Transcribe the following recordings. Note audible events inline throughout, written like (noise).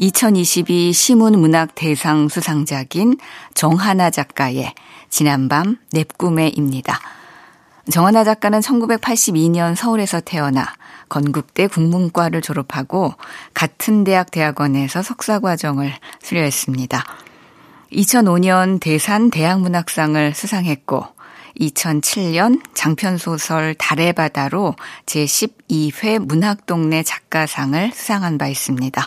2022 시문문학 대상 수상작인 정하나 작가의 지난밤 내 꿈에입니다. 정하나 작가는 1982년 서울에서 태어나 건국대 국문과를 졸업하고 같은 대학 대학원에서 석사과정을 수료했습니다. 2005년 대산 대학문학상을 수상했고 2007년 장편소설 달의 바다로 제12회 문학동네 작가상을 수상한 바 있습니다.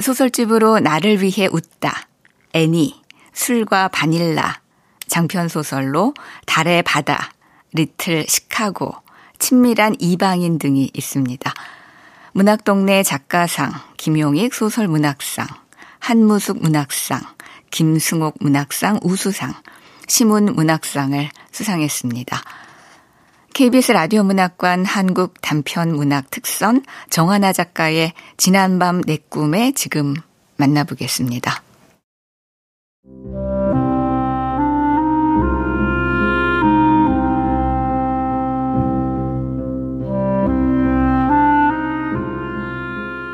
소설집으로 나를 위해 웃다, 애니, 술과 바닐라, 장편소설로 달의 바다, 리틀 시카고, 친밀한 이방인 등이 있습니다. 문학동네 작가상, 김용익 소설문학상, 한무숙 문학상, 김승옥 문학상 우수상, 시문 문학상을 수상했습니다. KBS 라디오 문학관 한국 단편 문학 특선 정하나 작가의 지난밤 내 꿈에 지금 만나보겠습니다.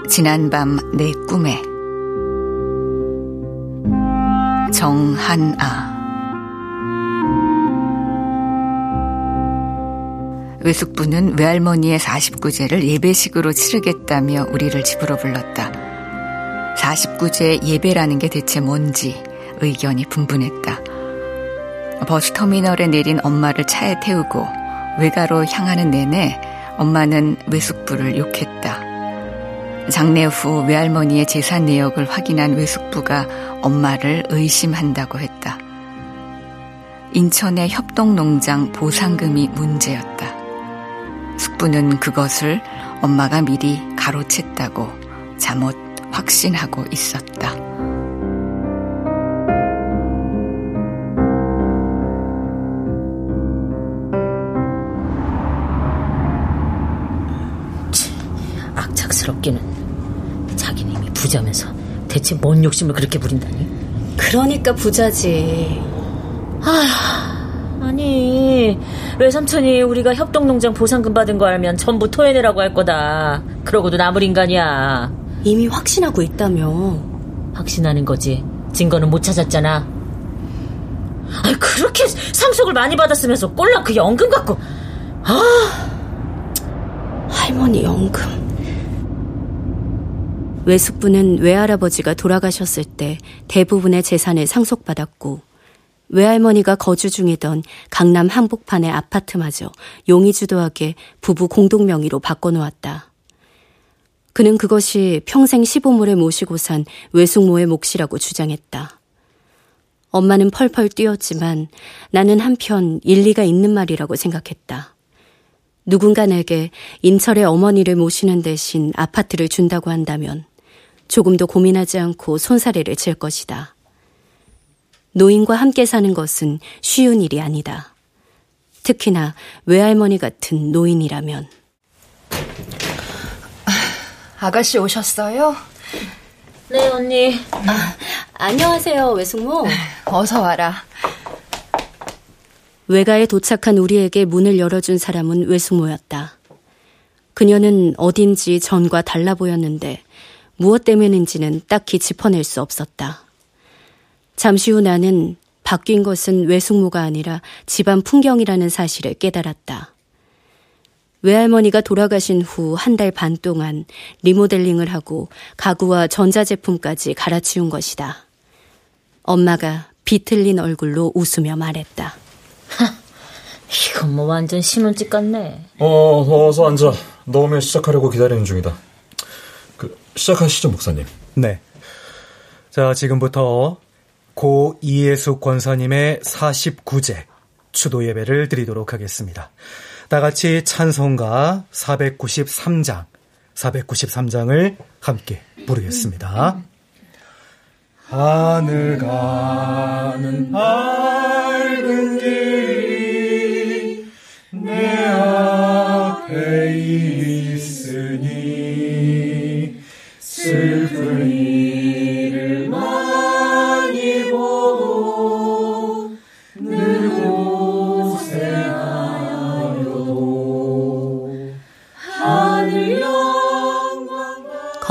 지난밤 내 꿈에 정한아 외숙부는 외할머니의 49제를 예배식으로 치르겠다며 우리를 집으로 불렀다. 49제 예배라는 게 대체 뭔지 의견이 분분했다. 버스 터미널에 내린 엄마를 차에 태우고 외가로 향하는 내내 엄마는 외숙부를 욕했다. 장례 후 외할머니의 재산 내역을 확인한 외숙부가 엄마를 의심한다고 했다. 인천의 협동농장 보상금이 문제였다. 숙부는 그것을 엄마가 미리 가로챘다고 잠옷 확신하고 있었다. 악착스럽기는 자기는 이미 부자면서 대체 뭔 욕심을 그렇게 부린다니? 그러니까 부자지. 아휴. 아니 외삼촌이 우리가 협동농장 보상금 받은 거 알면 전부 토해내라고 할 거다. 그러고도 나물 인간이야. 이미 확신하고 있다며. 확신하는 거지. 증거는 못 찾았잖아. 아 그렇게 상속을 많이 받았으면서 꼴랑 그 연금 갖고. 아 할머니 연금. 외숙부는 외할아버지가 돌아가셨을 때 대부분의 재산을 상속받았고 외할머니가 거주 중이던 강남 한복판의 아파트마저 용의주도하게 부부 공동 명의로 바꿔놓았다. 그는 그것이 평생 시부모를 모시고 산 외숙모의 몫이라고 주장했다. 엄마는 펄펄 뛰었지만 나는 한편 일리가 있는 말이라고 생각했다. 누군가 내게 인철의 어머니를 모시는 대신 아파트를 준다고 한다면 조금도 고민하지 않고 손사래를 칠 것이다. 노인과 함께 사는 것은 쉬운 일이 아니다. 특히나 외할머니 같은 노인이라면. 아가씨 오셨어요? 네, 언니. 아, 안녕하세요, 외숙모. 어서 와라. 외가에 도착한 우리에게 문을 열어준 사람은 외숙모였다. 그녀는 어딘지 전과 달라 보였는데 무엇 때문인지는 딱히 짚어낼 수 없었다. 잠시 후 나는 바뀐 것은 외숙모가 아니라 집안 풍경이라는 사실을 깨달았다. 외할머니가 돌아가신 후 한 달 반 동안 리모델링을 하고 가구와 전자제품까지 갈아치운 것이다. 엄마가 비틀린 얼굴로 웃으며 말했다. 이건 뭐 완전 신혼집 같네. 어, 어서 앉아. 너 오면 시작하려고 기다리는 중이다. 그, 시작하시죠, 목사님. 네. 자, 지금부터 고 이예숙 권사님의 49제 추도 예배를 드리도록 하겠습니다. 다 같이 찬송가 493장, 493장을 함께 부르겠습니다. 하늘 가는 알 붉은 길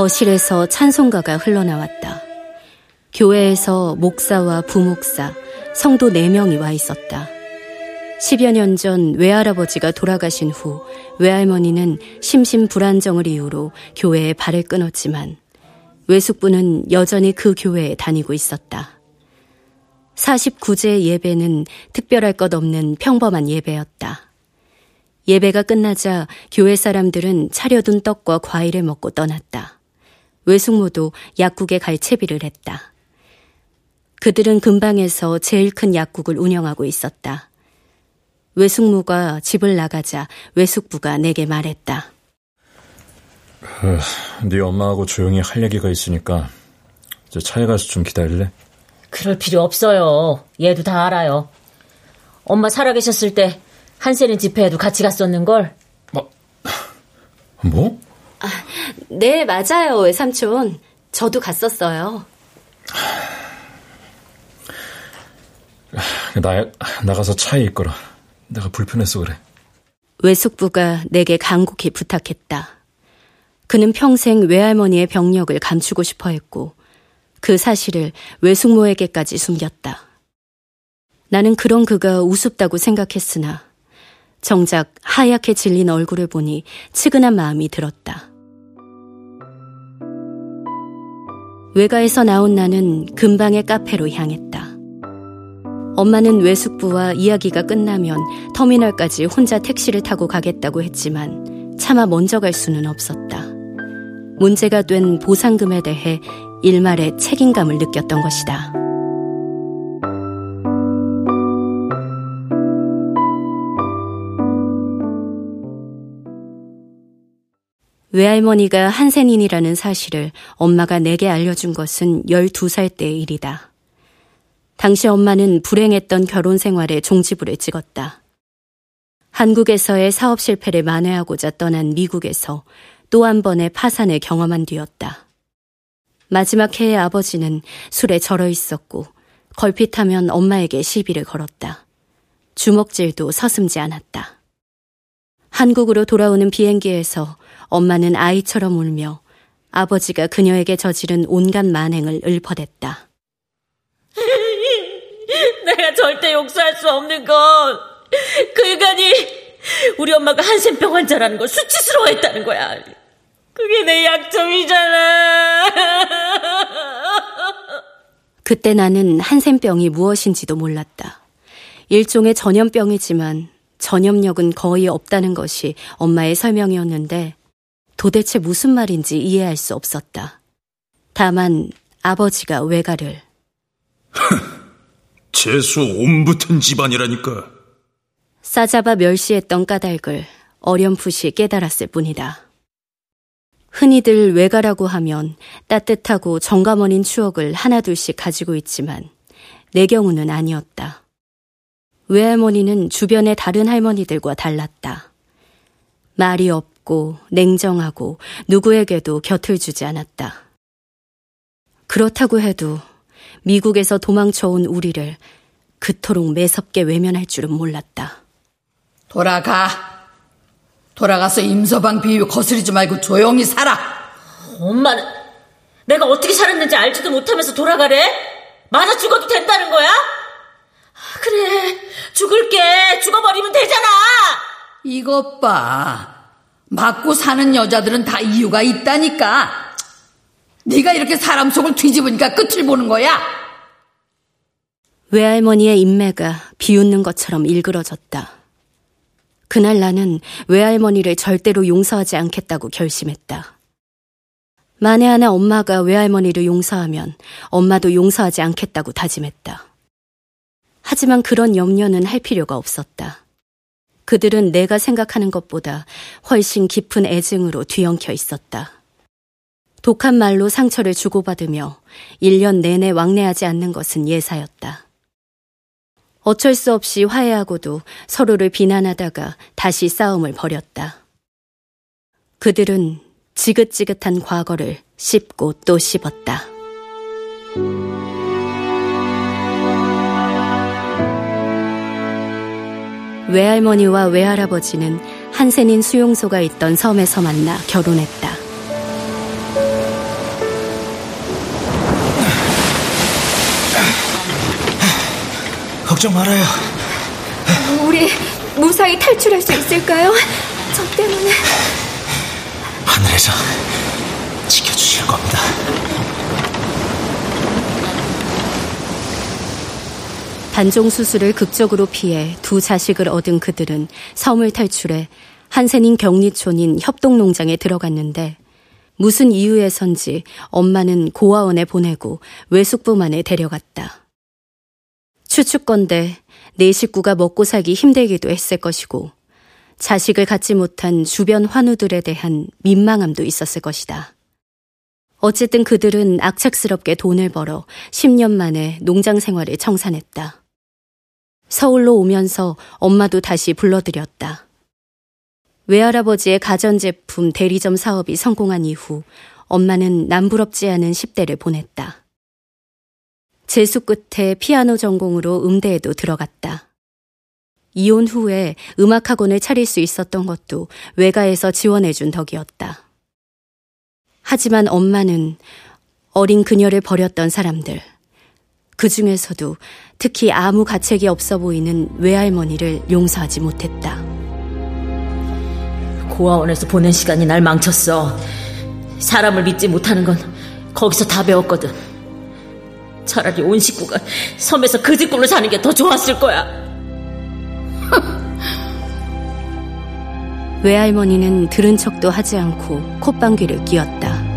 거실에서 찬송가가 흘러나왔다. 교회에서 목사와 부목사, 성도 4명이 와 있었다. 10여 년 전 외할아버지가 돌아가신 후 외할머니는 심신 불안정을 이유로 교회에 발을 끊었지만 외숙부는 여전히 그 교회에 다니고 있었다. 49제 예배는 특별할 것 없는 평범한 예배였다. 예배가 끝나자 교회 사람들은 차려둔 떡과 과일을 먹고 떠났다. 외숙모도 약국에 갈 채비를 했다. 그들은 근방에서 제일 큰 약국을 운영하고 있었다. 외숙모가 집을 나가자 외숙부가 내게 말했다. 그, 네 엄마하고 조용히 할 얘기가 있으니까 저 차에 가서 좀 기다릴래? 그럴 필요 없어요. 얘도 다 알아요. 엄마 살아계셨을 때 한세린 집회에도 같이 갔었는 걸. 뭐? 뭐? 아, 네, 맞아요, 외삼촌. 저도 갔었어요. 나, 나가서 차에 있거라. 내가 불편해서 그래. 외숙부가 내게 간곡히 부탁했다. 그는 평생 외할머니의 병력을 감추고 싶어 했고, 그 사실을 외숙모에게까지 숨겼다. 나는 그런 그가 우습다고 생각했으나, 정작 하얗게 질린 얼굴을 보니 측은한 마음이 들었다. 외가에서 나온 나는 근방의 카페로 향했다. 엄마는 외숙부와 이야기가 끝나면 터미널까지 혼자 택시를 타고 가겠다고 했지만 차마 먼저 갈 수는 없었다. 문제가 된 보상금에 대해 일말의 책임감을 느꼈던 것이다. 외할머니가 한센인이라는 사실을 엄마가 내게 알려준 것은 12살 때의 일이다. 당시 엄마는 불행했던 결혼 생활에 종지부를 찍었다. 한국에서의 사업 실패를 만회하고자 떠난 미국에서 또 한 번의 파산을 경험한 뒤였다. 마지막 해에 아버지는 술에 절어 있었고 걸핏하면 엄마에게 시비를 걸었다. 주먹질도 서슴지 않았다. 한국으로 돌아오는 비행기에서 엄마는 아이처럼 울며 아버지가 그녀에게 저지른 온갖 만행을 읊어댔다. (laughs) 내가 절대 용서할 수 없는 건 그 인간이 우리 엄마가 한센병 환자라는 걸 수치스러워했다는 거야. 그게 내 약점이잖아. (laughs) 그때 나는 한센병이 무엇인지도 몰랐다. 일종의 전염병이지만 전염력은 거의 없다는 것이 엄마의 설명이었는데 도대체 무슨 말인지 이해할 수 없었다. 다만 아버지가 외가를 (laughs) 재수 옴붙은 집안이라니까. 싸잡아 멸시했던 까닭을 어렴풋이 깨달았을 뿐이다. 흔히들 외가라고 하면 따뜻하고 정감원인 추억을 하나둘씩 가지고 있지만 내 경우는 아니었다. 외할머니는 주변의 다른 할머니들과 달랐다. 말이 없 고 냉정하고 누구에게도 곁을 주지 않았다. 그렇다고 해도 미국에서 도망쳐온 우리를 그토록 매섭게 외면할 줄은 몰랐다. 돌아가. 돌아가서 임서방 비유 거스리지 말고 조용히 살아. 엄마는 내가 어떻게 살았는지 알지도 못하면서 돌아가래? 맞아 죽어도 된다는 거야? 그래, 죽을게. 죽어버리면 되잖아. 이것 봐. 맞고 사는 여자들은 다 이유가 있다니까. 네가 이렇게 사람 속을 뒤집으니까 끝을 보는 거야. 외할머니의 인매가 비웃는 것처럼 일그러졌다. 그날 나는 외할머니를 절대로 용서하지 않겠다고 결심했다. 만에 하나 엄마가 외할머니를 용서하면 엄마도 용서하지 않겠다고 다짐했다. 하지만 그런 염려는 할 필요가 없었다. 그들은 내가 생각하는 것보다 훨씬 깊은 애증으로 뒤엉켜 있었다. 독한 말로 상처를 주고받으며 1년 내내 왕래하지 않는 것은 예사였다. 어쩔 수 없이 화해하고도 서로를 비난하다가 다시 싸움을 벌였다. 그들은 지긋지긋한 과거를 씹고 또 씹었다. 외할머니와 외할아버지는 한센인 수용소가 있던 섬에서 만나 결혼했다. 걱정 말아요. 우리 무사히 탈출할 수 있을까요? 저 때문에. 하늘에서 지켜주실 겁니다. 단종 수술을 극적으로 피해 두 자식을 얻은 그들은 섬을 탈출해 한센인 격리촌인 협동농장에 들어갔는데 무슨 이유에선지 엄마는 고아원에 보내고 외숙부만에 데려갔다. 추측건데 내 식구가 먹고 살기 힘들기도 했을 것이고 자식을 갖지 못한 주변 환우들에 대한 민망함도 있었을 것이다. 어쨌든 그들은 악착스럽게 돈을 벌어 10년 만에 농장 생활을 청산했다. 서울로 오면서 엄마도 다시 불러들였다. 외할아버지의 가전제품 대리점 사업이 성공한 이후 엄마는 남부럽지 않은 10대를 보냈다. 재수 끝에 피아노 전공으로 음대에도 들어갔다. 이혼 후에 음악학원을 차릴 수 있었던 것도 외가에서 지원해준 덕이었다. 하지만 엄마는 어린 그녀를 버렸던 사람들, 그 중에서도 특히 아무 가책이 없어 보이는 외할머니를 용서하지 못했다. 고아원에서 보낸 시간이 날 망쳤어. 사람을 믿지 못하는 건 거기서 다 배웠거든. 차라리 온 식구가 섬에서 그 집꼴로 사는 게 더 좋았을 거야. (laughs) 외할머니는 들은 척도 하지 않고 콧방귀를 뀌었다.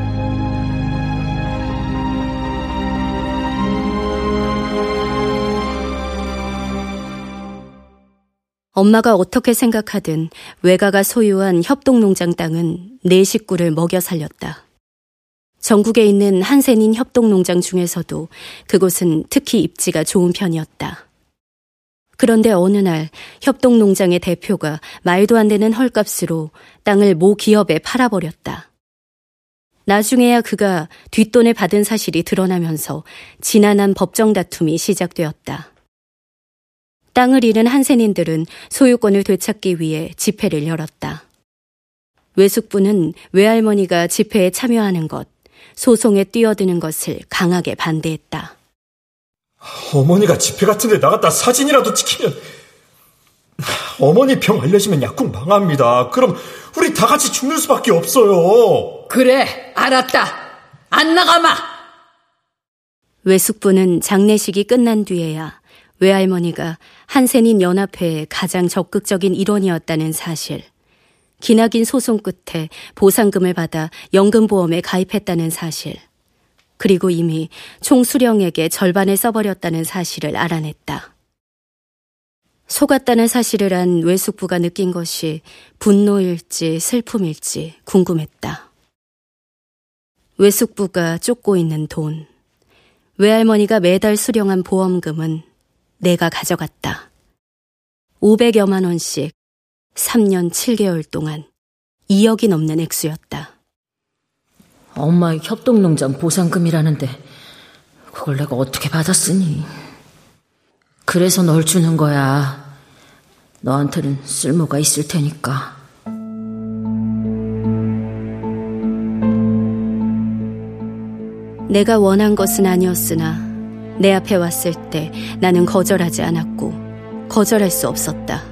엄마가 어떻게 생각하든 외가가 소유한 협동농장 땅은 네 식구를 먹여 살렸다. 전국에 있는 한센인 협동농장 중에서도 그곳은 특히 입지가 좋은 편이었다. 그런데 어느 날 협동농장의 대표가 말도 안 되는 헐값으로 땅을 모 기업에 팔아버렸다. 나중에야 그가 뒷돈을 받은 사실이 드러나면서 지난한 법정 다툼이 시작되었다. 땅을 잃은 한센인들은 소유권을 되찾기 위해 집회를 열었다. 외숙부는 외할머니가 집회에 참여하는 것, 소송에 뛰어드는 것을 강하게 반대했다. 어머니가 집회 같은 데 나갔다 사진이라도 찍히면 어머니 병 알려지면 약국 망합니다. 그럼 우리 다 같이 죽는 수밖에 없어요. 그래, 알았다. 안 나가마. 외숙부는 장례식이 끝난 뒤에야 외할머니가 한센인 연합회의 가장 적극적인 일원이었다는 사실, 기나긴 소송 끝에 보상금을 받아 연금보험에 가입했다는 사실, 그리고 이미 총 수령액의 절반을 써버렸다는 사실을 알아냈다. 속았다는 사실을 안 외숙부가 느낀 것이 분노일지 슬픔일지 궁금했다. 외숙부가 쫓고 있는 돈, 외할머니가 매달 수령한 보험금은 내가 가져갔다. 500여만 원씩 3년 7개월 동안 2억이 넘는 액수였다. 엄마의 협동농장 보상금이라는데 그걸 내가 어떻게 받았으니? 그래서 널 주는 거야. 너한테는 쓸모가 있을 테니까. 내가 원한 것은 아니었으나 내 앞에 왔을 때 나는 거절하지 않았고 거절할 수 없었다.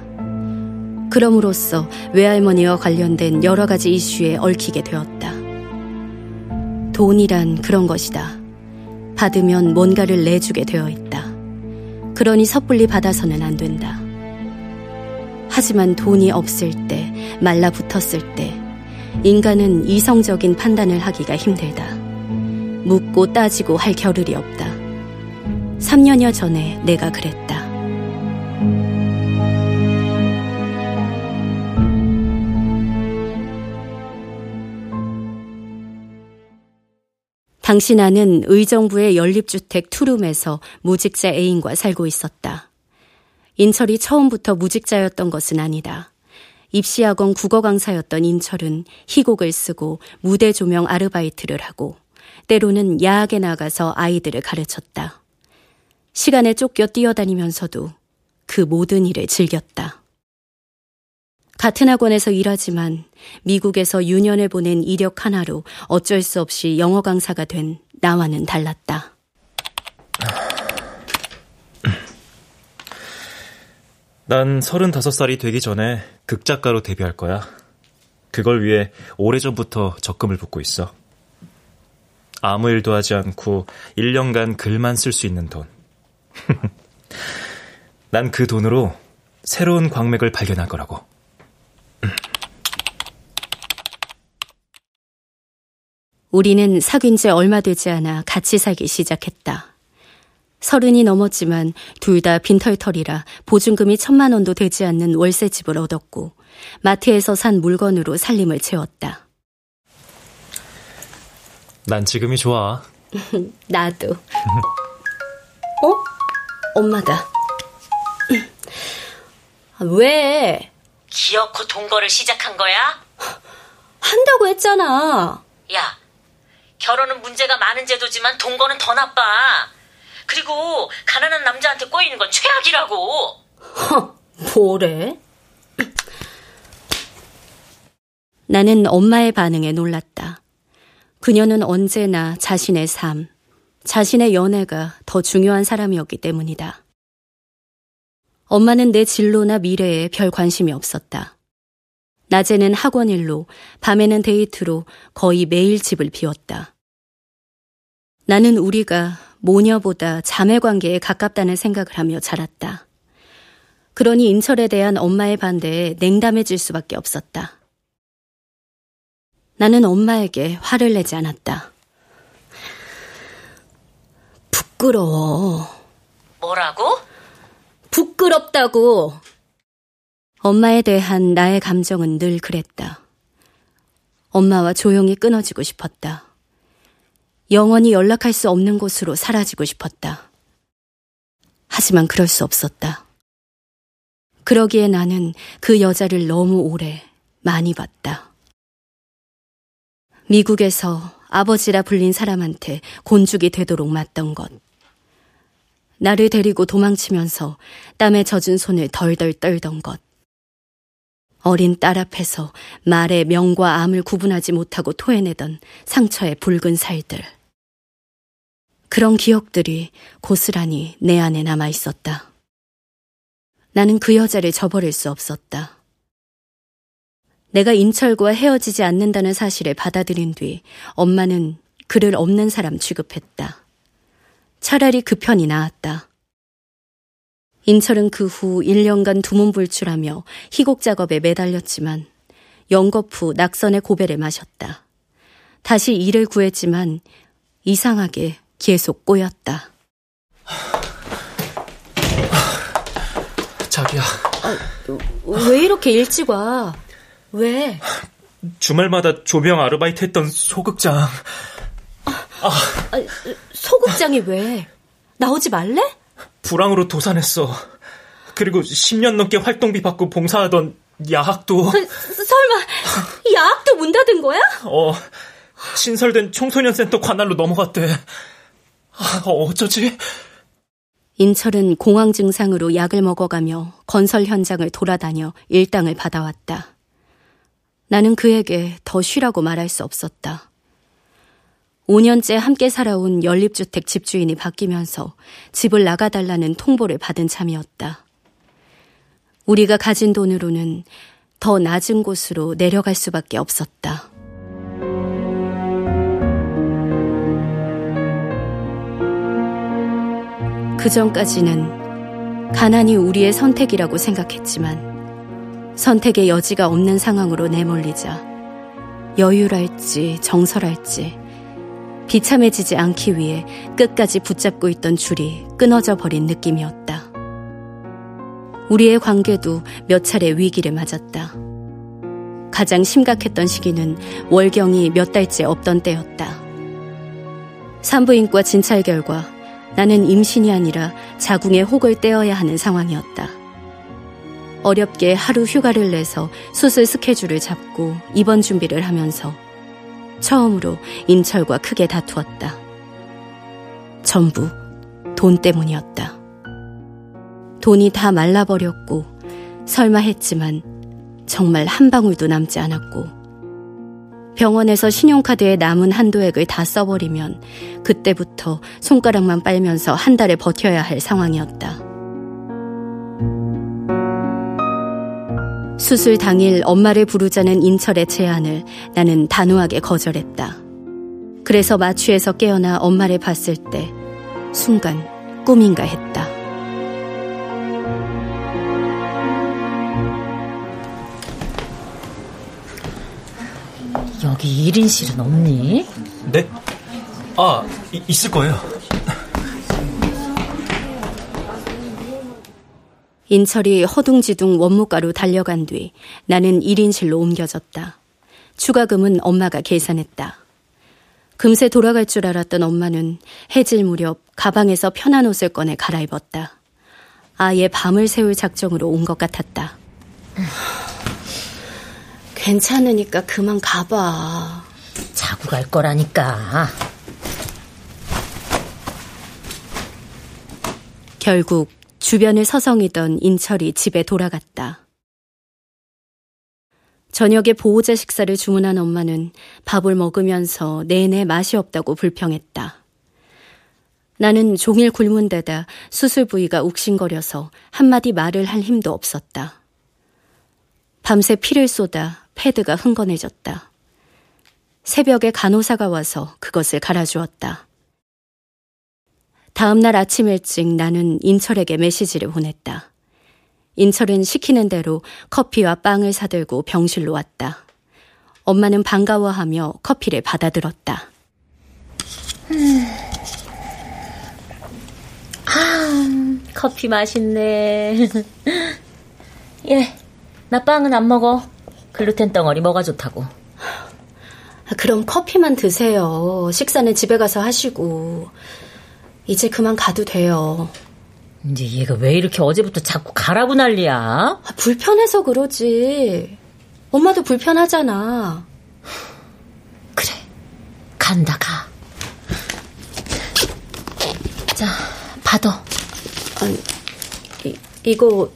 그럼으로써 외할머니와 관련된 여러 가지 이슈에 얽히게 되었다. 돈이란 그런 것이다. 받으면 뭔가를 내주게 되어 있다. 그러니 섣불리 받아서는 안 된다. 하지만 돈이 없을 때, 말라붙었을 때, 인간은 이성적인 판단을 하기가 힘들다. 묻고 따지고 할 겨를이 없다. 3년여 전에 내가 그랬다. 당시 나는 의정부의 연립주택 투룸에서 무직자 애인과 살고 있었다. 인철이 처음부터 무직자였던 것은 아니다. 입시학원 국어 강사였던 인철은 희곡을 쓰고 무대 조명 아르바이트를 하고 때로는 야학에 나가서 아이들을 가르쳤다. 시간에 쫓겨 뛰어다니면서도 그 모든 일을 즐겼다. 같은 학원에서 일하지만 미국에서 유년을 보낸 이력 하나로 어쩔 수 없이 영어 강사가 된 나와는 달랐다. 난 35살이 되기 전에 극작가로 데뷔할 거야. 그걸 위해 오래전부터 적금을 붓고 있어. 아무 일도 하지 않고 1년간 글만 쓸 수 있는 돈. (laughs) 난 그 돈으로 새로운 광맥을 발견할 거라고. 우리는 사귄 지 얼마 되지 않아 같이 살기 시작했다. 서른이 넘었지만 둘 다 빈털털이라 보증금이 천만 원도 되지 않는 월세 집을 얻었고 마트에서 산 물건으로 살림을 채웠다. 난 지금이 좋아. (laughs) 나도. (laughs) 어? 엄마다. 왜? 기어코 동거를 시작한 거야? 한다고 했잖아. 야, 결혼은 문제가 많은 제도지만 동거는 더 나빠. 그리고 가난한 남자한테 꼬이는 건 최악이라고. 허, 뭐래? 나는 엄마의 반응에 놀랐다. 그녀는 언제나 자신의 삶, 자신의 연애가 더 중요한 사람이었기 때문이다. 엄마는 내 진로나 미래에 별 관심이 없었다. 낮에는 학원 일로, 밤에는 데이트로 거의 매일 집을 비웠다. 나는 우리가 모녀보다 자매 관계에 가깝다는 생각을 하며 자랐다. 그러니 인철에 대한 엄마의 반대에 냉담해질 수밖에 없었다. 나는 엄마에게 화를 내지 않았다. 부끄러워. 뭐라고? 부끄럽다고. 엄마에 대한 나의 감정은 늘 그랬다. 엄마와 조용히 끊어지고 싶었다. 영원히 연락할 수 없는 곳으로 사라지고 싶었다. 하지만 그럴 수 없었다. 그러기에 나는 그 여자를 너무 오래 많이 봤다. 미국에서 아버지라 불린 사람한테 곤죽이 되도록 맞던 것. 나를 데리고 도망치면서 땀에 젖은 손을 덜덜 떨던 것. 어린 딸 앞에서 말의 명과 암을 구분하지 못하고 토해내던 상처의 붉은 살들. 그런 기억들이 고스란히 내 안에 남아 있었다. 나는 그 여자를 저버릴 수 없었다. 내가 인철과 헤어지지 않는다는 사실을 받아들인 뒤 엄마는 그를 없는 사람 취급했다. 차라리 그 편이 나았다. 인철은 그 후 1년간 두문불출하며 희곡 작업에 매달렸지만 영겁 후 낙선의 고배를 마셨다. 다시 일을 구했지만 이상하게 계속 꼬였다. 자기야. 아, 왜 이렇게 일찍 와? 왜? 주말마다 조명 아르바이트 했던 소극장. 아, 아, 소극장이 왜? 나오지 말래? 불황으로 도산했어. 그리고 10년 넘게 활동비 받고 봉사하던 야학도. 설마 야학도 문 닫은 거야? 어. 신설된 청소년센터 관할로 넘어갔대. 아, 어쩌지? 인철은 공황 증상으로 약을 먹어가며 건설 현장을 돌아다녀 일당을 받아왔다. 나는 그에게 더 쉬라고 말할 수 없었다. 5년째 함께 살아온 연립주택 집주인이 바뀌면서 집을 나가달라는 통보를 받은 참이었다. 우리가 가진 돈으로는 더 낮은 곳으로 내려갈 수밖에 없었다. 그 전까지는 가난이 우리의 선택이라고 생각했지만 선택의 여지가 없는 상황으로 내몰리자 여유랄지 정설할지 비참해지지 않기 위해 끝까지 붙잡고 있던 줄이 끊어져 버린 느낌이었다. 우리의 관계도 몇 차례 위기를 맞았다. 가장 심각했던 시기는 월경이 몇 달째 없던 때였다. 산부인과 진찰 결과 나는 임신이 아니라 자궁에 혹을 떼어야 하는 상황이었다. 어렵게 하루 휴가를 내서 수술 스케줄을 잡고 입원 준비를 하면서 처음으로 인철과 크게 다투었다. 전부 돈 때문이었다. 돈이 다 말라버렸고 설마 했지만 정말 한 방울도 남지 않았고 병원에서 신용카드에 남은 한도액을 다 써버리면 그때부터 손가락만 빨면서 한 달을 버텨야 할 상황이었다. 수술 당일 엄마를 부르자는 인철의 제안을 나는 단호하게 거절했다. 그래서 마취에서 깨어나 엄마를 봤을 때 순간 꿈인가 했다. 여기 1인실은 없니? 네? 아, 이, 있을 거예요. 인철이 허둥지둥 원무가로 달려간 뒤 나는 1인실로 옮겨졌다. 추가금은 엄마가 계산했다. 금세 돌아갈 줄 알았던 엄마는 해질 무렵 가방에서 편한 옷을 꺼내 갈아입었다. 아예 밤을 새울 작정으로 온 것 같았다. 괜찮으니까 그만 가봐. 자고 갈 거라니까. 결국 주변을 서성이던 인철이 집에 돌아갔다. 저녁에 보호자 식사를 주문한 엄마는 밥을 먹으면서 내내 맛이 없다고 불평했다. 나는 종일 굶은 데다 수술 부위가 욱신거려서 한마디 말을 할 힘도 없었다. 밤새 피를 쏟아 패드가 흥건해졌다. 새벽에 간호사가 와서 그것을 갈아주었다. 다음 날 아침 일찍 나는 인철에게 메시지를 보냈다. 인철은 시키는 대로 커피와 빵을 사들고 병실로 왔다. 엄마는 반가워하며 커피를 받아들었다. 음. 아, 커피 맛있네. (laughs) 예, 나 빵은 안 먹어. 글루텐 덩어리 뭐가 좋다고. 그럼 커피만 드세요. 식사는 집에 가서 하시고. 이제 그만 가도 돼요. 이제 얘가 왜 이렇게 어제부터 자꾸 가라고 난리야? 아, 불편해서 그러지. 엄마도 불편하잖아. 그래. 간다, 가. 자, 받아. 아니, 이, 이거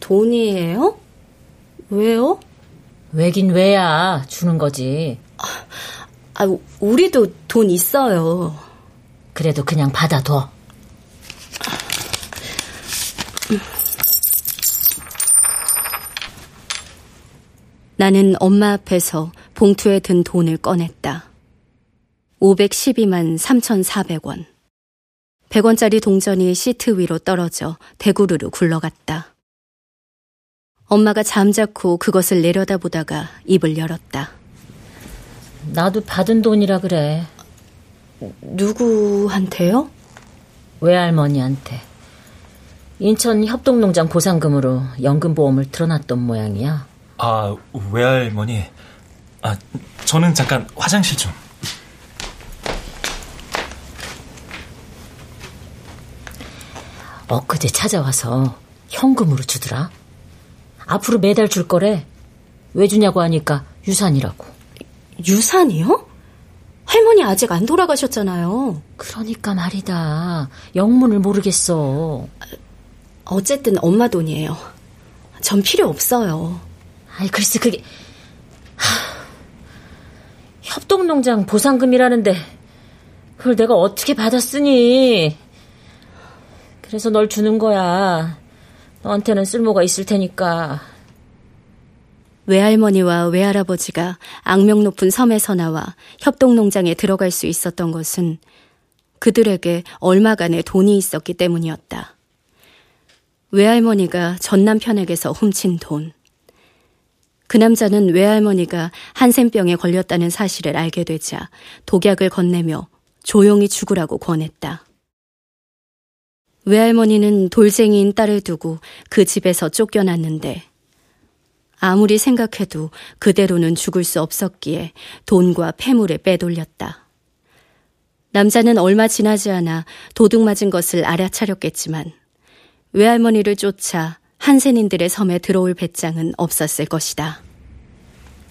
돈이에요? 왜요? 왜긴 왜야. 주는 거지. 아, 우리도 돈 있어요. 그래도 그냥 받아둬. 나는 엄마 앞에서 봉투에 든 돈을 꺼냈다. 512만 3,400원. 100원짜리 동전이 시트 위로 떨어져 대구르르 굴러갔다. 엄마가 잠자코 그것을 내려다보다가 입을 열었다. 나도 받은 돈이라 그래. 누구한테요? 외할머니한테. 인천 협동농장 보상금으로 연금보험을 틀어놨던 모양이야. 아, 외할머니. 아, 저는 잠깐 화장실 좀. 엊그제 찾아와서 현금으로 주더라. 앞으로 매달 줄 거래. 왜 주냐고 하니까 유산이라고. 유산이요? 할머니 아직 안 돌아가셨잖아요. 그러니까 말이다. 영문을 모르겠어. 어쨌든 엄마 돈이에요. 전 필요 없어요. 아이, 글쎄, 그게. 하... 협동농장 보상금이라는데, 그걸 내가 어떻게 받았으니. 그래서 널 주는 거야. 너한테는 쓸모가 있을 테니까. 외할머니와 외할아버지가 악명 높은 섬에서 나와 협동농장에 들어갈 수 있었던 것은 그들에게 얼마간의 돈이 있었기 때문이었다. 외할머니가 전 남편에게서 훔친 돈. 그 남자는 외할머니가 한센병에 걸렸다는 사실을 알게 되자 독약을 건네며 조용히 죽으라고 권했다. 외할머니는 돌쟁이인 딸을 두고 그 집에서 쫓겨났는데 아무리 생각해도 그대로는 죽을 수 없었기에 돈과 폐물을 빼돌렸다. 남자는 얼마 지나지 않아 도둑 맞은 것을 알아차렸겠지만 외할머니를 쫓아 한센인들의 섬에 들어올 배짱은 없었을 것이다.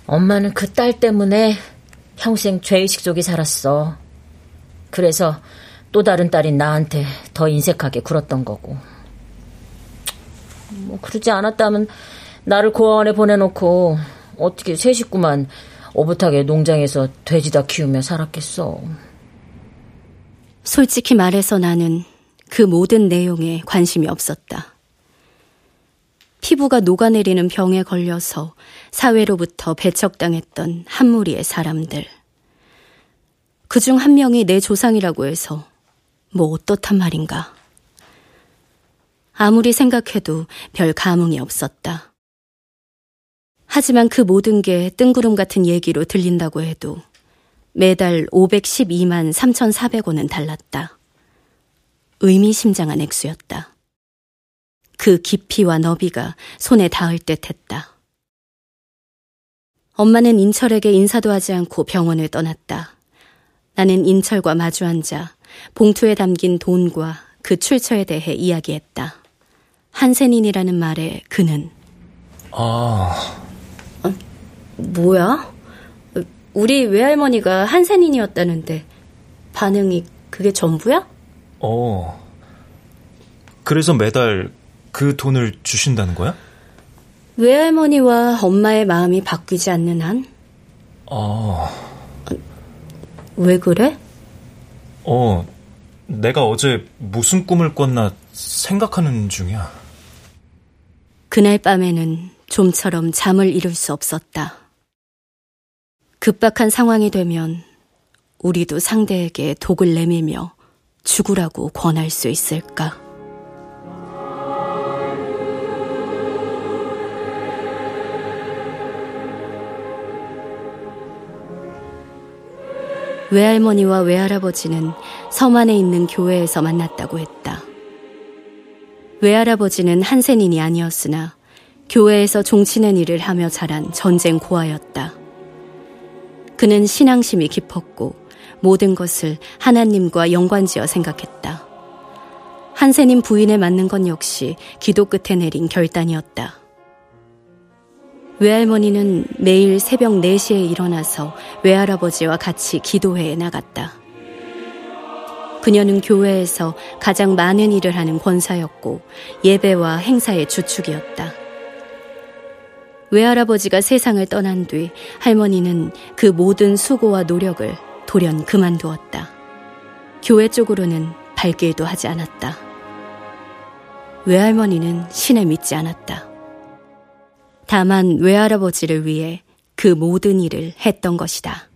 엄마는 그 딸 때문에 평생 죄의식 속에 살았어. 그래서 또 다른 딸인 나한테 더 인색하게 굴었던 거고. 뭐 그러지 않았다면 나를 고아원에 보내놓고 어떻게 새 식구만 오붓하게 농장에서 돼지다 키우며 살았겠어. 솔직히 말해서 나는 그 모든 내용에 관심이 없었다. 피부가 녹아내리는 병에 걸려서 사회로부터 배척당했던 한 무리의 사람들. 그 중 한 명이 내 조상이라고 해서 뭐 어떻단 말인가. 아무리 생각해도 별 감흥이 없었다. 하지만 그 모든 게 뜬구름 같은 얘기로 들린다고 해도 매달 512만 3,400원은 달랐다. 의미심장한 액수였다. 그 깊이와 너비가 손에 닿을 듯 했다. 엄마는 인철에게 인사도 하지 않고 병원을 떠났다. 나는 인철과 마주 앉아 봉투에 담긴 돈과 그 출처에 대해 이야기했다. 한센인이라는 말에 그는 아... 어, 뭐야? 우리 외할머니가 한센인이었다는데 반응이 그게 전부야? 어. 그래서 매달 그 돈을 주신다는 거야? 외할머니와 엄마의 마음이 바뀌지 않는 한? 아. 왜 그래? 어, 내가 어제 무슨 꿈을 꿨나 생각하는 중이야. 그날 밤에는 좀처럼 잠을 이룰 수 없었다. 급박한 상황이 되면 우리도 상대에게 독을 내밀며 죽으라고 권할 수 있을까? 외할머니와 외할아버지는 섬 안에 있는 교회에서 만났다고 했다. 외할아버지는 한센인이 아니었으나 교회에서 종치는 일을 하며 자란 전쟁 고아였다. 그는 신앙심이 깊었고 모든 것을 하나님과 연관지어 생각했다. 한센인 부인에 맞는 건 역시 기도 끝에 내린 결단이었다. 외할머니는 매일 새벽 4시에 일어나서 외할아버지와 같이 기도회에 나갔다. 그녀는 교회에서 가장 많은 일을 하는 권사였고 예배와 행사의 주축이었다. 외할아버지가 세상을 떠난 뒤 할머니는 그 모든 수고와 노력을 돌연 그만두었다. 교회 쪽으로는 발길도 하지 않았다. 외할머니는 신을 믿지 않았다. 다만 외할아버지를 위해 그 모든 일을 했던 것이다.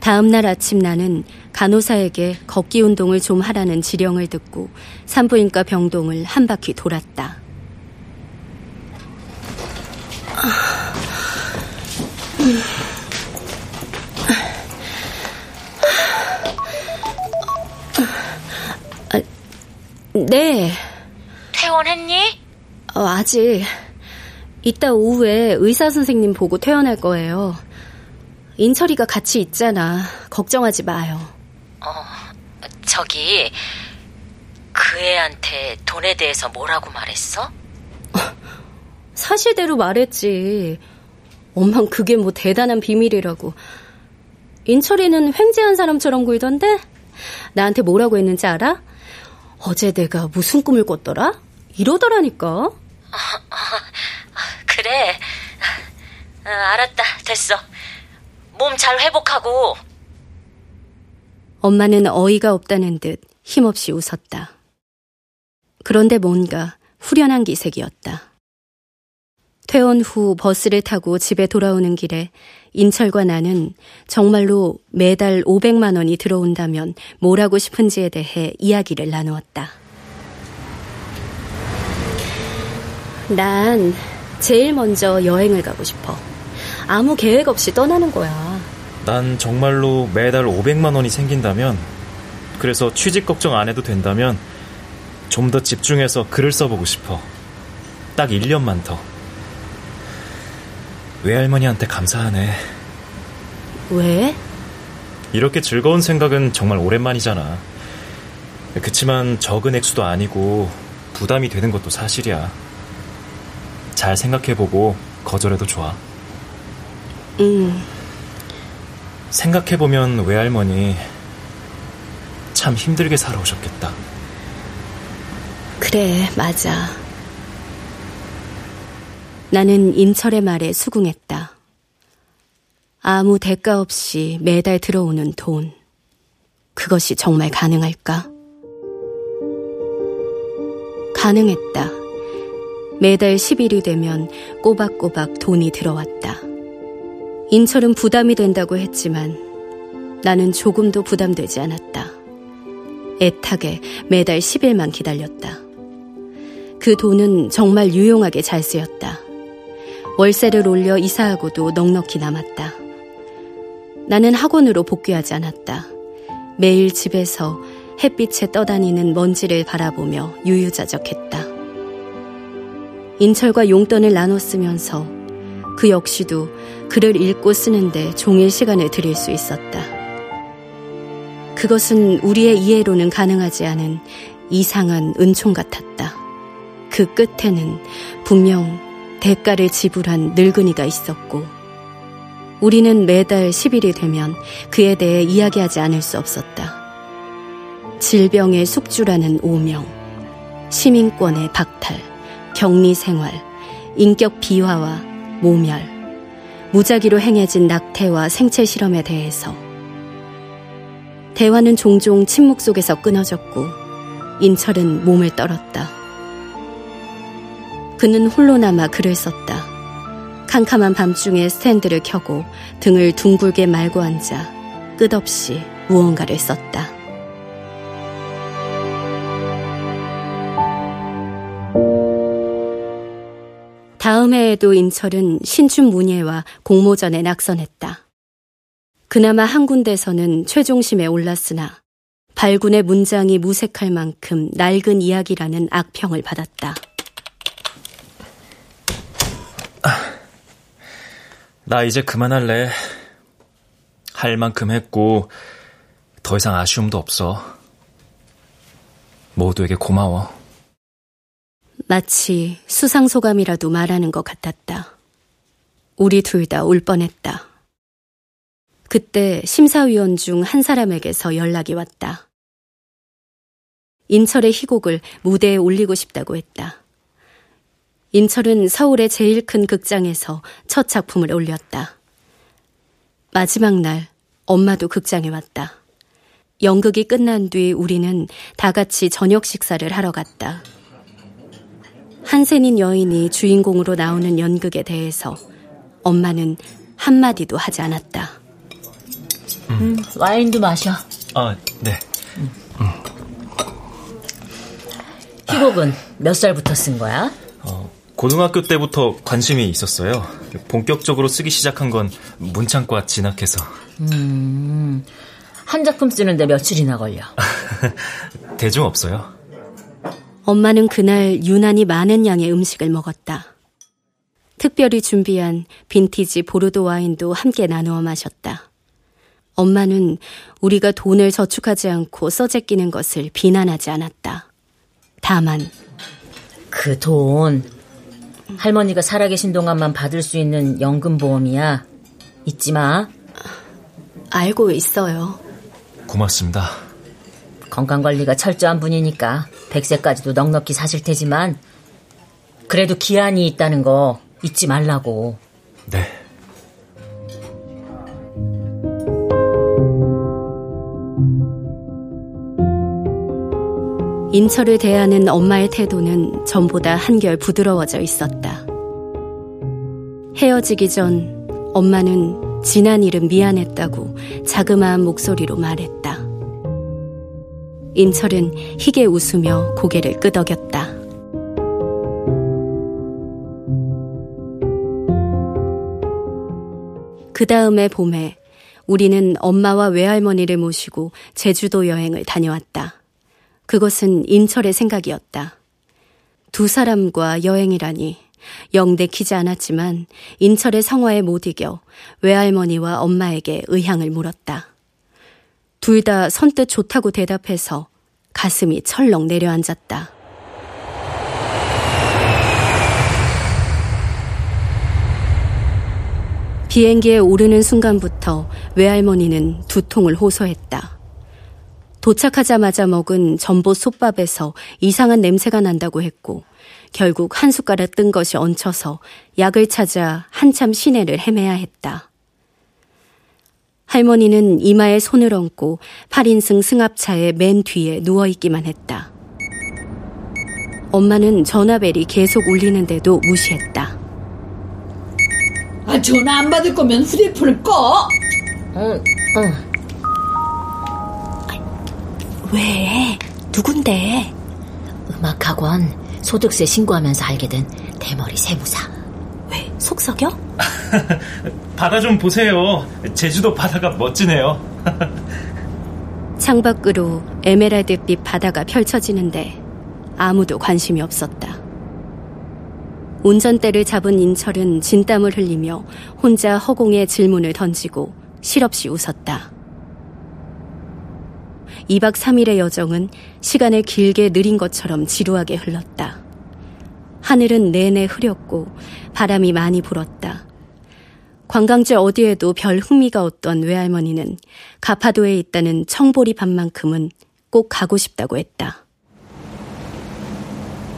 다음 날 아침 나는 간호사에게 걷기 운동을 좀 하라는 지령을 듣고 산부인과 병동을 한 바퀴 돌았다. 아, 네. 퇴원했니? 어, 아직. 이따 오후에 의사 선생님 보고 퇴원할 거예요. 인철이가 같이 있잖아. 걱정하지 마요. 어, 저기, 그 애한테 돈에 대해서 뭐라고 말했어? 사실대로 말했지. 엄만 그게 뭐 대단한 비밀이라고. 인철이는 횡재한 사람처럼 굴던데? 나한테 뭐라고 했는지 알아? 어제 내가 무슨 꿈을 꿨더라? 이러더라니까. 그래. 어, 알았다. 됐어. 몸 잘 회복하고. 엄마는 어이가 없다는 듯 힘없이 웃었다. 그런데 뭔가 후련한 기색이었다. 퇴원 후 버스를 타고 집에 돌아오는 길에 인철과 나는 정말로 매달 500만 원이 들어온다면 뭘 하고 싶은지에 대해 이야기를 나누었다. 난 제일 먼저 여행을 가고 싶어. 아무 계획 없이 떠나는 거야. 난 정말로 매달 500만 원이 생긴다면, 그래서 취직 걱정 안 해도 된다면, 좀 더 집중해서 글을 써보고 싶어. 딱 1년만 더. 외할머니한테 감사하네. 왜? 이렇게 즐거운 생각은 정말 오랜만이잖아. 그치만 적은 액수도 아니고 부담이 되는 것도 사실이야. 잘 생각해보고 거절해도 좋아. 음. 생각해보면 외할머니 참 힘들게 살아오셨겠다. 그래, 맞아. 나는 인철의 말에 수긍했다. 아무 대가 없이 매달 들어오는 돈. 그것이 정말 가능할까? 가능했다. 매달 10일이 되면 꼬박꼬박 돈이 들어왔다. 인철은 부담이 된다고 했지만 나는 조금도 부담되지 않았다. 애타게 매달 10일만 기다렸다. 그 돈은 정말 유용하게 잘 쓰였다. 월세를 올려 이사하고도 넉넉히 남았다. 나는 학원으로 복귀하지 않았다. 매일 집에서 햇빛에 떠다니는 먼지를 바라보며 유유자적했다. 인철과 용돈을 나눠 쓰면서 그 역시도 글을 읽고 쓰는데 종일 시간을 들일 수 있었다. 그것은 우리의 이해로는 가능하지 않은 이상한 은총 같았다. 그 끝에는 분명 대가를 지불한 늙은이가 있었고, 우리는 매달 10일이 되면 그에 대해 이야기하지 않을 수 없었다. 질병의 숙주라는 오명, 시민권의 박탈, 격리 생활, 인격 비화와 모멸, 무작위로 행해진 낙태와 생체 실험에 대해서 대화는 종종 침묵 속에서 끊어졌고 인철은 몸을 떨었다. 그는 홀로 남아 글을 썼다. 캄캄한 밤중에 스탠드를 켜고 등을 둥글게 말고 앉아 끝없이 무언가를 썼다. 다음 해에도 인철은 신춘 문예와 공모전에 낙선했다. 그나마 한 군데서는 최종심에 올랐으나 발군의 문장이 무색할 만큼 낡은 이야기라는 악평을 받았다. 나 이제 그만할래. 할 만큼 했고, 더 이상 아쉬움도 없어. 모두에게 고마워. 마치 수상소감이라도 말하는 것 같았다. 우리 둘 다 울 뻔했다. 그때 심사위원 중 한 사람에게서 연락이 왔다. 인철의 희곡을 무대에 올리고 싶다고 했다. 인철은 서울의 제일 큰 극장에서 첫 작품을 올렸다. 마지막 날 엄마도 극장에 왔다. 연극이 끝난 뒤 우리는 다 같이 저녁 식사를 하러 갔다. 한센인 여인이 주인공으로 나오는 연극에 대해서 엄마는 한마디도 하지 않았다. 음, 와인도 마셔. 아, 네. 음. 희곡은 몇 살부터 쓴 거야? 어, 고등학교 때부터 관심이 있었어요. 본격적으로 쓰기 시작한 건 문창과 진학해서. 음, 한 작품 쓰는데 며칠이나 걸려? (laughs) 대중 없어요. 엄마는 그날 유난히 많은 양의 음식을 먹었다. 특별히 준비한 빈티지 보르도 와인도 함께 나누어 마셨다. 엄마는 우리가 돈을 저축하지 않고 써제끼는 것을 비난하지 않았다. 다만 그 돈 할머니가 살아계신 동안만 받을 수 있는 연금보험이야. 잊지 마. 알고 있어요. 고맙습니다. 건강관리가 철저한 분이니까 100세까지도 넉넉히 사실 테지만 그래도 기한이 있다는 거 잊지 말라고. 네. 인철을 대하는 엄마의 태도는 전보다 한결 부드러워져 있었다. 헤어지기 전 엄마는 지난 일은 미안했다고 자그마한 목소리로 말했다. 인철은 희게 웃으며 고개를 끄덕였다. 그 다음에 봄에 우리는 엄마와 외할머니를 모시고 제주도 여행을 다녀왔다. 그것은 인철의 생각이었다. 두 사람과 여행이라니 영대키지 않았지만 인철의 성화에 못 이겨 외할머니와 엄마에게 의향을 물었다. 둘 다 선뜻 좋다고 대답해서 가슴이 철렁 내려앉았다. 비행기에 오르는 순간부터 외할머니는 두통을 호소했다. 도착하자마자 먹은 전보 솥밥에서 이상한 냄새가 난다고 했고 결국 한 숟가락 뜬 것이 얹혀서 약을 찾아 한참 시내를 헤매야 했다. 할머니는 이마에 손을 얹고 8인승 승합차의 맨 뒤에 누워있기만 했다. 엄마는 전화벨이 계속 울리는데도 무시했다. 아, 전화 안 받을 거면 휴대폰을 꺼! 어, 어. 왜? 누군데? 음악학원 소득세 신고하면서 알게 된 대머리 세무사. 왜? 속 썩여? (laughs) 바다 좀 보세요. 제주도 바다가 멋지네요. (laughs) 창밖으로 에메랄드빛 바다가 펼쳐지는데 아무도 관심이 없었다. 운전대를 잡은 인철은 진땀을 흘리며 혼자 허공에 질문을 던지고 실없이 웃었다. 2박 3일의 여정은 시간을 길게 느린 것처럼 지루하게 흘렀다. 하늘은 내내 흐렸고 바람이 많이 불었다. 관광지 어디에도 별 흥미가 없던 외할머니는 가파도에 있다는 청보리 밤만큼은 꼭 가고 싶다고 했다.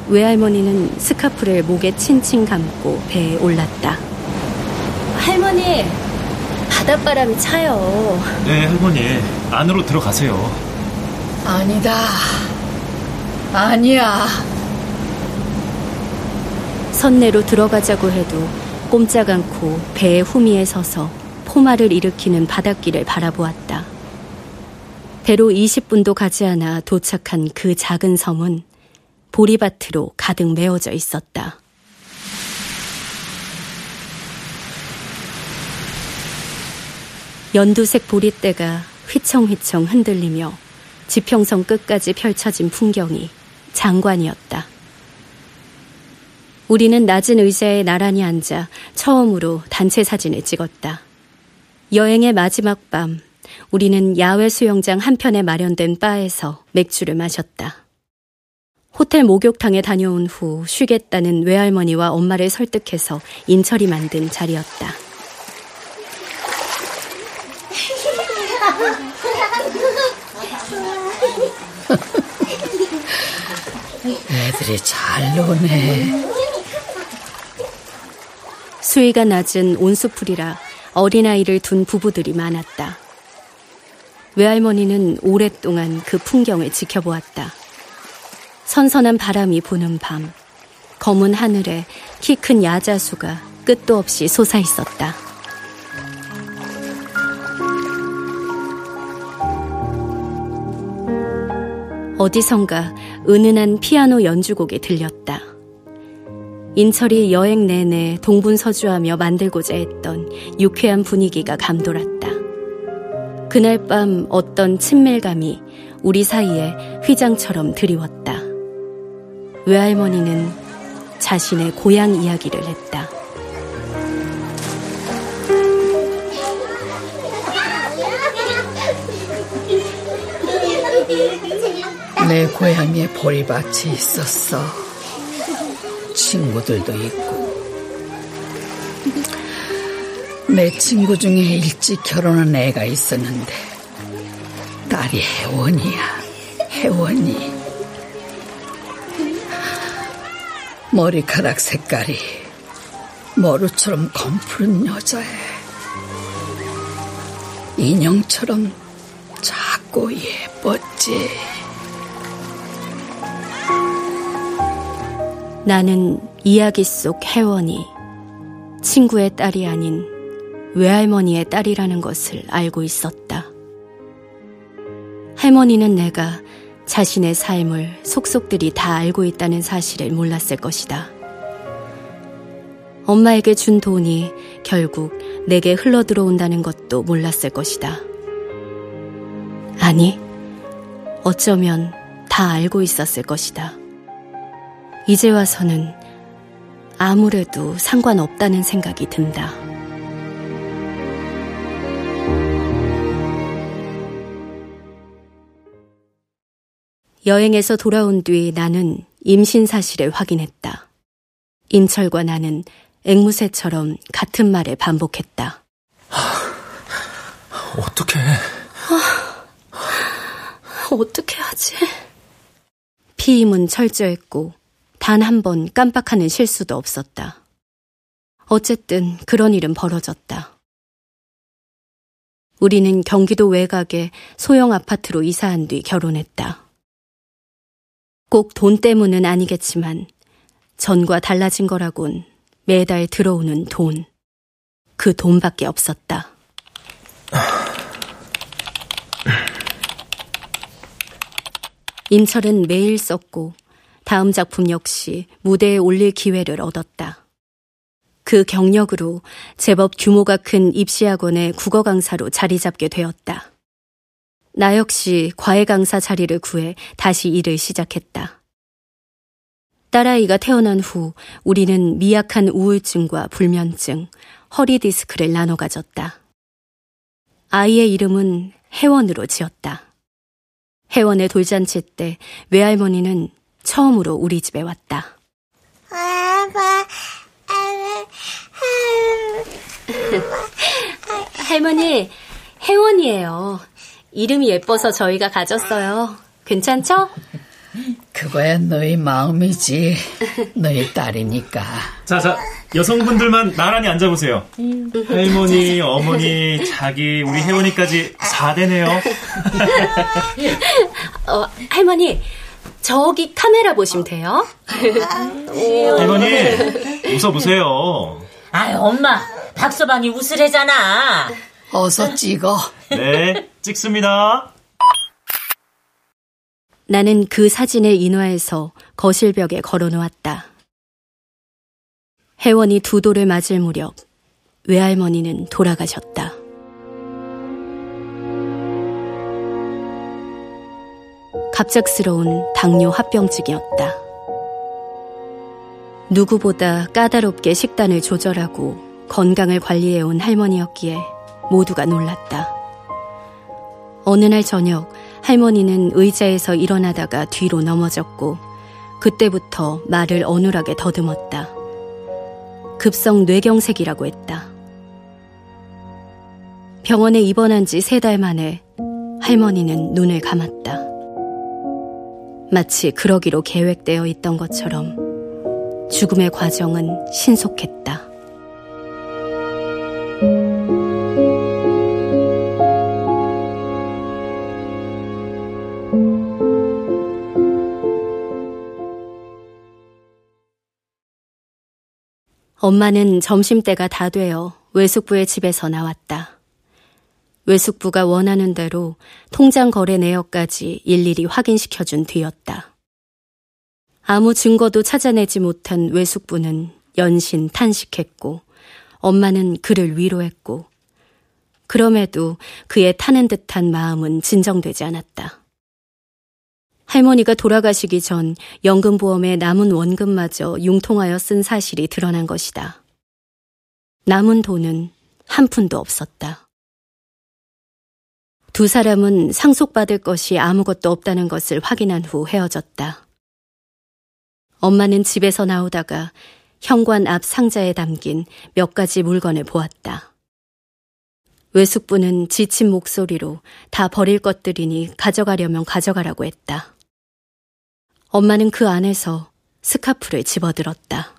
외할머니는 스카프를 목에 칭칭 감고 배에 올랐다. 할머니, 바닷바람이 차요. 네, 할머니. 안으로 들어가세요. 아니다. 아니야. 선내로 들어가자고 해도 꼼짝 않고 배의 후미에 서서 포마를 일으키는 바닷길을 바라보았다. 배로 20분도 가지 않아 도착한 그 작은 섬은 보리밭으로 가득 메워져 있었다. 연두색 보리대가 휘청휘청 흔들리며 지평선 끝까지 펼쳐진 풍경이 장관이었다. 우리는 낮은 의자에 나란히 앉아 처음으로 단체 사진을 찍었다. 여행의 마지막 밤, 우리는 야외 수영장 한편에 마련된 바에서 맥주를 마셨다. 호텔 목욕탕에 다녀온 후 쉬겠다는 외할머니와 엄마를 설득해서 인철이 만든 자리였다. (laughs) (laughs) 애들이 잘 노네. 수위가 낮은 온수풀이라 어린아이를 둔 부부들이 많았다. 외할머니는 오랫동안 그 풍경을 지켜보았다. 선선한 바람이 부는 밤, 검은 하늘에 키 큰 야자수가 끝도 없이 솟아 있었다. 어디선가 은은한 피아노 연주곡이 들렸다. 인철이 여행 내내 동분서주하며 만들고자 했던 유쾌한 분위기가 감돌았다. 그날 밤 어떤 친밀감이 우리 사이에 휘장처럼 드리웠다. 외할머니는 자신의 고향 이야기를 했다. 내 고향에 보리밭이 있었어. 친구들도 있고. 내 친구 중에 일찍 결혼한 애가 있었는데 딸이 혜원이야. 혜원이. 머리카락 색깔이 머루처럼 검푸른 여자애. 인형처럼 작고 예뻤지. 나는 이야기 속 혜원이 친구의 딸이 아닌 외할머니의 딸이라는 것을 알고 있었다. 할머니는 내가 자신의 삶을 속속들이 다 알고 있다는 사실을 몰랐을 것이다. 엄마에게 준 돈이 결국 내게 흘러 들어온다는 것도 몰랐을 것이다. 아니, 어쩌면 다 알고 있었을 것이다. 이제 와서는 아무래도 상관없다는 생각이 든다. 여행에서 돌아온 뒤 나는 임신 사실을 확인했다. 인철과 나는 앵무새처럼 같은 말을 반복했다. 어떻게 아, 어떻게 하지? 피임은 철저했고 단 한 번 깜빡하는 실수도 없었다. 어쨌든 그런 일은 벌어졌다. 우리는 경기도 외곽의 소형 아파트로 이사한 뒤 결혼했다. 꼭 돈 때문은 아니겠지만 전과 달라진 거라곤 매달 들어오는 돈. 그 돈밖에 없었다. 임철은 매일 썼고 다음 작품 역시 무대에 올릴 기회를 얻었다. 그 경력으로 제법 규모가 큰 입시학원의 국어 강사로 자리 잡게 되었다. 나 역시 과외 강사 자리를 구해 다시 일을 시작했다. 딸아이가 태어난 후 우리는 미약한 우울증과 불면증, 허리 디스크를 나눠 가졌다. 아이의 이름은 혜원으로 지었다. 혜원의 돌잔치 때 외할머니는 처음으로 우리 집에 왔다. 할머니, 혜원이에요. 이름이 예뻐서 저희가 가졌어요. 괜찮죠? 그거야 너희 마음이지. 너희 딸이니까. 자, 자, 여성분들만 나란히 앉아보세요. 할머니, 어머니, 자기, 우리 혜원이까지 4대네요. 어, 할머니, 저기 카메라 보시면 돼요. 할머니, 웃어보세요. 아유, 엄마, 박서방이 웃으래잖아. 어서 찍어. 네, 찍습니다. 나는 그 사진을 인화해서 거실벽에 걸어놓았다. 혜원이 두 돌을 맞을 무렵 외할머니는 돌아가셨다. 갑작스러운 당뇨 합병증이었다. 누구보다 까다롭게 식단을 조절하고 건강을 관리해온 할머니였기에 모두가 놀랐다. 어느 날 저녁 할머니는 의자에서 일어나다가 뒤로 넘어졌고 그때부터 말을 어눌하게 더듬었다. 급성 뇌경색이라고 했다. 병원에 입원한 지 세 달 만에 할머니는 눈을 감았다. 마치 그러기로 계획되어 있던 것처럼 죽음의 과정은 신속했다. 엄마는 점심때가 다 되어 외숙부의 집에서 나왔다. 외숙부가 원하는 대로 통장 거래 내역까지 일일이 확인시켜 준 뒤였다. 아무 증거도 찾아내지 못한 외숙부는 연신 탄식했고, 엄마는 그를 위로했고, 그럼에도 그의 타는 듯한 마음은 진정되지 않았다. 할머니가 돌아가시기 전 연금보험에 남은 원금마저 융통하여 쓴 사실이 드러난 것이다. 남은 돈은 한 푼도 없었다. 두 사람은 상속받을 것이 아무것도 없다는 것을 확인한 후 헤어졌다. 엄마는 집에서 나오다가 현관 앞 상자에 담긴 몇 가지 물건을 보았다. 외숙부는 지친 목소리로 다 버릴 것들이니 가져가려면 가져가라고 했다. 엄마는 그 안에서 스카프를 집어들었다.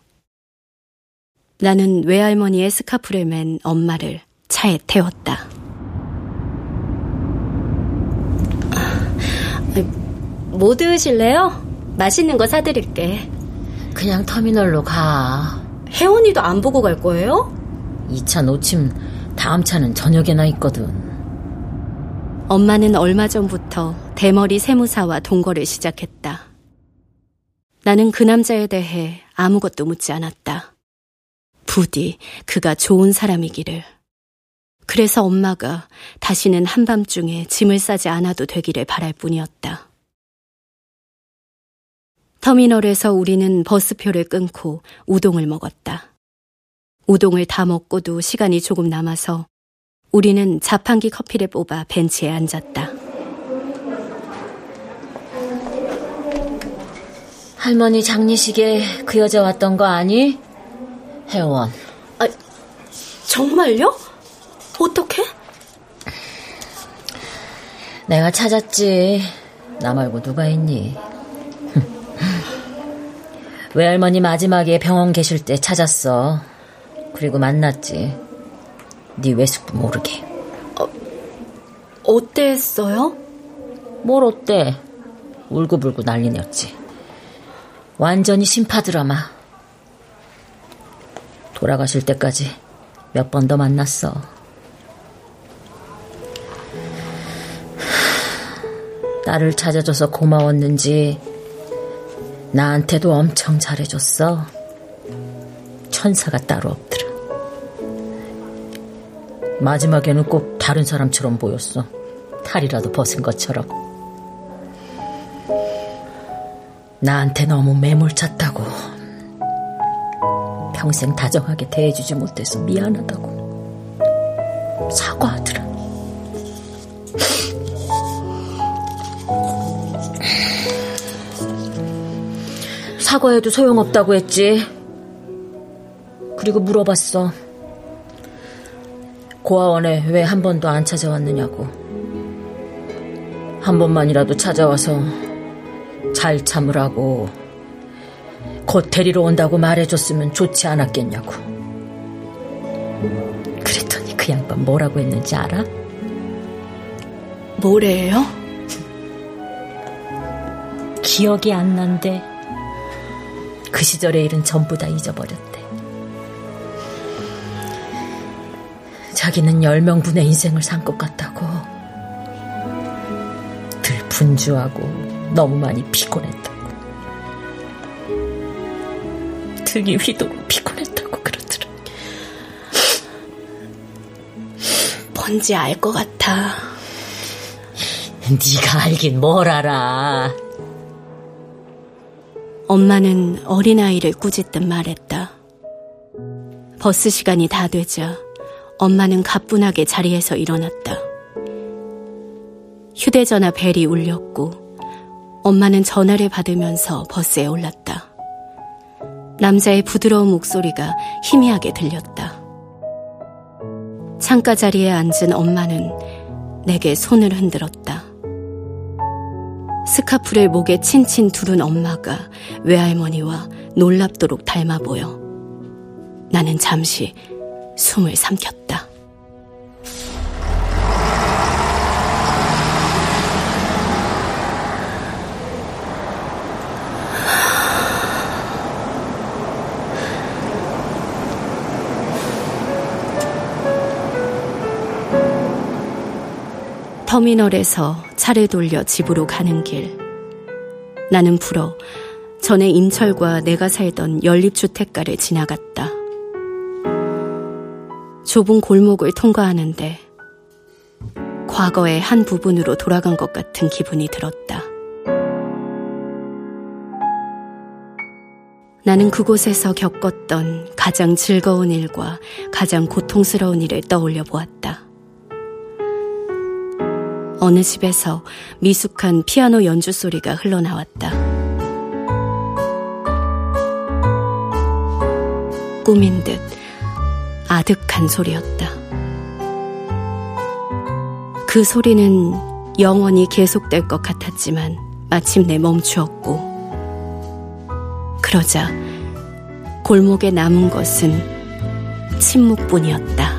나는 외할머니의 스카프를 맨 엄마를 차에 태웠다. 뭐 드실래요? 맛있는 거 사드릴게. 그냥 터미널로 가. 혜원이도 안 보고 갈 거예요? 이차 놓침 다음 차는 저녁에나 있거든. 엄마는 얼마 전부터 대머리 세무사와 동거를 시작했다. 나는 그 남자에 대해 아무것도 묻지 않았다. 부디 그가 좋은 사람이기를. 그래서 엄마가 다시는 한밤중에 짐을 싸지 않아도 되기를 바랄 뿐이었다. 터미널에서 우리는 버스표를 끊고 우동을 먹었다. 우동을 다 먹고도 시간이 조금 남아서 우리는 자판기 커피를 뽑아 벤치에 앉았다. 할머니 장례식에 그 여자 왔던 거 아니? 혜원. 아, 정말요? 어떻게? 내가 찾았지. 나 말고 누가 있니? (laughs) 외할머니 마지막에 병원 계실 때 찾았어. 그리고 만났지. 네 외숙부 모르게. 어, 어땠어요? 뭘 어때? 울고불고 난리냈지. 완전히 심파 드라마. 돌아가실 때까지 몇 번 더 만났어. 나를 찾아줘서 고마웠는지 나한테도 엄청 잘해줬어. 천사가 따로 없더라. 마지막에는 꼭 다른 사람처럼 보였어. 탈이라도 벗은 것처럼. 나한테 너무 매몰찼다고. 평생 다정하게 대해주지 못해서 미안하다고. 사과하더라. 사과해도 소용없다고 했지. 그리고 물어봤어. 고아원에 왜 한 번도 안 찾아왔느냐고. 한 번만이라도 찾아와서 잘 참으라고 곧 데리러 온다고 말해줬으면 좋지 않았겠냐고. 그랬더니 그 양반 뭐라고 했는지 알아? 뭐래요? 기억이 안 난대. 그 시절의 일은 전부 다 잊어버렸대. 자기는 열 명분의 인생을 산 것 같다고. 늘 분주하고 너무 많이 피곤했다고. 등이 휘도고 피곤했다고 그러더라. 뭔지 알 것 같아. 네가 알긴 뭘 알아. 엄마는 어린아이를 꾸짖듯 말했다. 버스 시간이 다 되자 엄마는 가뿐하게 자리에서 일어났다. 휴대전화 벨이 울렸고 엄마는 전화를 받으면서 버스에 올랐다. 남자의 부드러운 목소리가 희미하게 들렸다. 창가 자리에 앉은 엄마는 내게 손을 흔들었다. 스카프를 목에 친친 두른 엄마가 외할머니와 놀랍도록 닮아 보여. 나는 잠시 숨을 삼켰다. 터미널에서 차를 돌려 집으로 가는 길. 나는 불어 전에 인철과 내가 살던 연립주택가를 지나갔다. 좁은 골목을 통과하는데 과거의 한 부분으로 돌아간 것 같은 기분이 들었다. 나는 그곳에서 겪었던 가장 즐거운 일과 가장 고통스러운 일을 떠올려 보았다. 어느 집에서 미숙한 피아노 연주 소리가 흘러나왔다. 꿈인 듯 아득한 소리였다. 그 소리는 영원히 계속될 것 같았지만 마침내 멈추었고, 그러자 골목에 남은 것은 침묵뿐이었다.